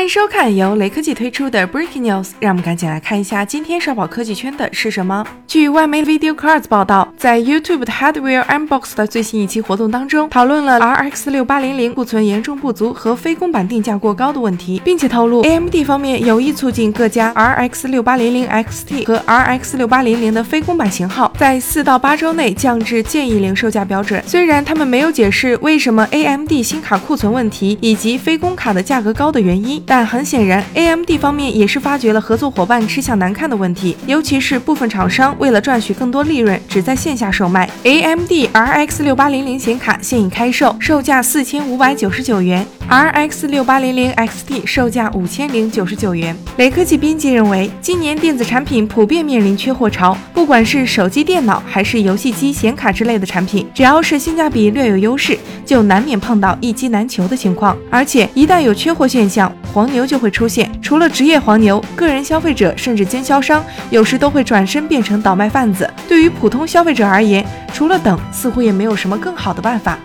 欢迎收看由雷科技推出的 Breaking News，让我们赶紧来看一下今天刷爆科技圈的是什么。据外媒 Video Cards 报道，在 YouTube 的 Hardware Unbox 的最新一期活动当中，讨论了 RX 六八零零库存严重不足和非公版定价过高的问题，并且透露 AMD 方面有意促进各家 RX 六八零零 XT 和 RX 六八零零的非公版型号在四到八周内降至建议零售价标准。虽然他们没有解释为什么 AMD 新卡库存问题以及非公卡的价格高的原因。但很显然，AMD 方面也是发觉了合作伙伴吃相难看的问题，尤其是部分厂商为了赚取更多利润，只在线下售卖。AMD RX 六八零零显卡现已开售，售价四千五百九十九元；RX 六八零零 XT 售价五千零九十九元。雷科技编辑认为，今年电子产品普遍面临缺货潮，不管是手机、电脑还是游戏机、显卡之类的产品，只要是性价比略有优势，就难免碰到一机难求的情况。而且一旦有缺货现象，黄牛就会出现，除了职业黄牛，个人消费者甚至经销商有时都会转身变成倒卖贩子。对于普通消费者而言，除了等，似乎也没有什么更好的办法。